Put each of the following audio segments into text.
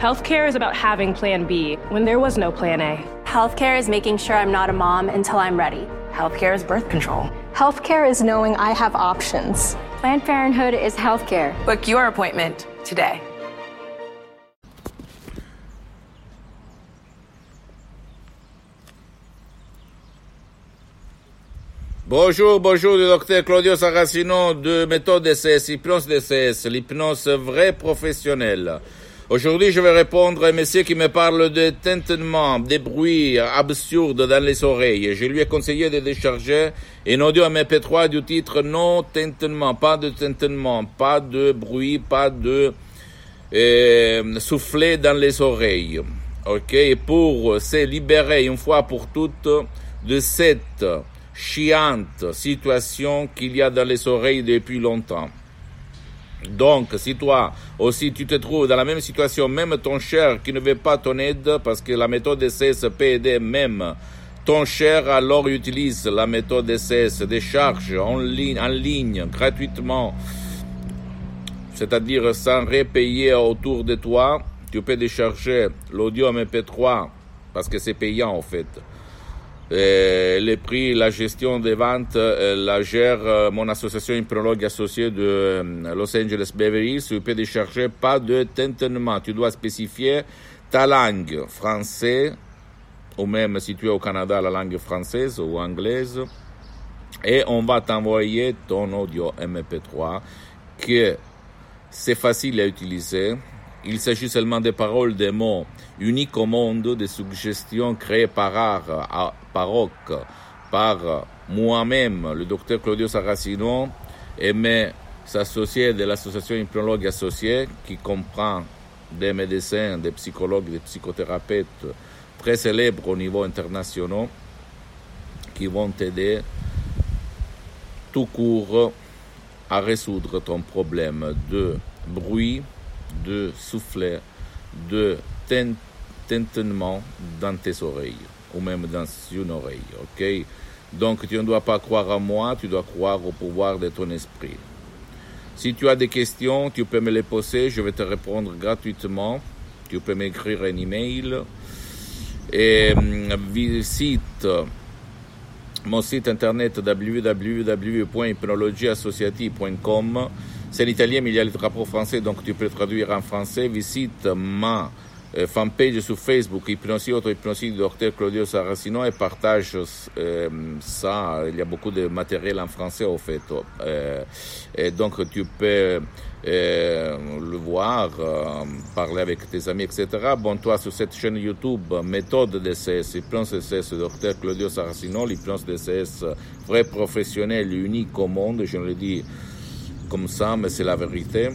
Healthcare is about having Plan B when there was no Plan A. Healthcare is making sure I'm not a mom until I'm ready. Healthcare is birth control. Healthcare is knowing I have options. Planned Parenthood is healthcare. Book your appointment today. Bonjour, bonjour, le docteur Claudio Saracino de méthode DCS, hypnose DCS, l'hypnose vraie professionnelle. Aujourd'hui, je vais répondre à un monsieur qui me parle de tintement, des bruits absurdes dans les oreilles. Je lui ai conseillé de décharger un audio MP3 du titre non tintement, pas de tintement, pas de bruit, pas de euh, souffler dans les oreilles. Ok, pour se libérer une fois pour toutes de cette chiante situation qu'il y a dans les oreilles depuis longtemps. Donc, si toi aussi tu te trouves dans la même situation, même ton cher qui ne veut pas ton aide, parce que la méthode DCS peut aider même ton cher, alors utilise la méthode DCS, décharge en ligne, en ligne gratuitement, c'est-à-dire sans repayer autour de toi. Tu peux décharger l'audio MP3 parce que c'est payant en fait. Euh, les prix, la gestion des ventes, euh, la gère euh, mon association imprologue associée de Los Angeles Beverly Hills. Tu peux décharger pas de tintement. Tu dois spécifier ta langue, français, ou même si tu es au Canada, la langue française ou anglaise. Et on va t'envoyer ton audio MP3 que c'est facile à utiliser. Il s'agit seulement des paroles, des mots uniques au monde, des suggestions créées par art, paroque, par moi-même, le docteur Claudio Saracino, et mes associés de l'association Hypnologue Associée, qui comprend des médecins, des psychologues, des psychothérapeutes très célèbres au niveau international, qui vont t'aider tout court à résoudre ton problème de bruit, de souffler, de tintement dans tes oreilles ou même dans une oreille. Ok? Donc tu ne dois pas croire à moi, tu dois croire au pouvoir de ton esprit. Si tu as des questions, tu peux me les poser, je vais te répondre gratuitement. Tu peux m'écrire un email et visite mon site internet www.hypnologieassociative.com. C'est l'italien, mais il y a le drapeau français, donc tu peux traduire en français. Visite ma euh, fanpage sur Facebook, Hypnosie, auto-hypnosie du docteur Claudio Saracino et partage euh, ça. Il y a beaucoup de matériel en français, au fait. Euh, et donc, tu peux le voir, parler avec tes amis, etc. Bon, toi, sur cette chaîne YouTube, méthode DCS, hypnose DCS, docteur Claudio Saracino, l'hypnose DCS, vrai professionnel, unique au monde, je le dis comme ça, mais c'est la vérité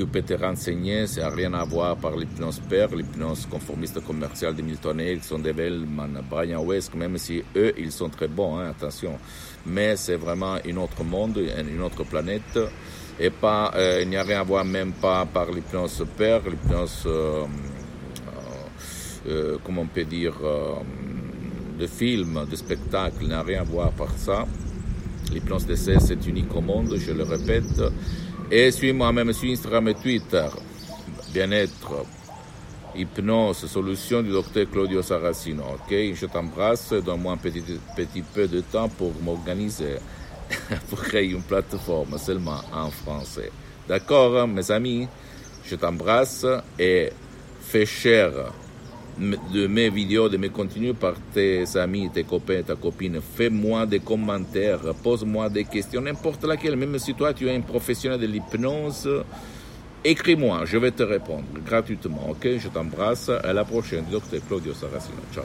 tu peux te renseigner, ça n'a rien à voir par l'hypnose père, l'hypnose conformiste commerciale de Milton Erickson, de Bellman, Brian West, même si eux, ils sont très bons, hein, attention. Mais c'est vraiment un autre monde, une autre planète. Et pas, euh, il n'y a rien à voir même pas par l'hypnose père, l'hypnose, euh, euh, comment on peut dire, de film, de spectacle, il n'y a rien à voir par ça. L'hypnose d'essai, c'est unique au monde, je le répète. Et suis-moi même sur Instagram et Twitter. Bien-être, hypnose, solution du docteur Claudio Saracino. Ok, je t'embrasse. Donne-moi un petit, petit peu de temps pour m'organiser, pour créer une plateforme seulement en français. D'accord, mes amis? Je t'embrasse et fais cher de mes vidéos, de mes contenus par tes amis, tes copains, ta copine. Fais-moi des commentaires, pose-moi des questions, n'importe laquelle. Même si toi, tu es un professionnel de l'hypnose, écris-moi, je vais te répondre gratuitement. Ok, je t'embrasse. À la prochaine, docteur Claudio Saracino. Ciao.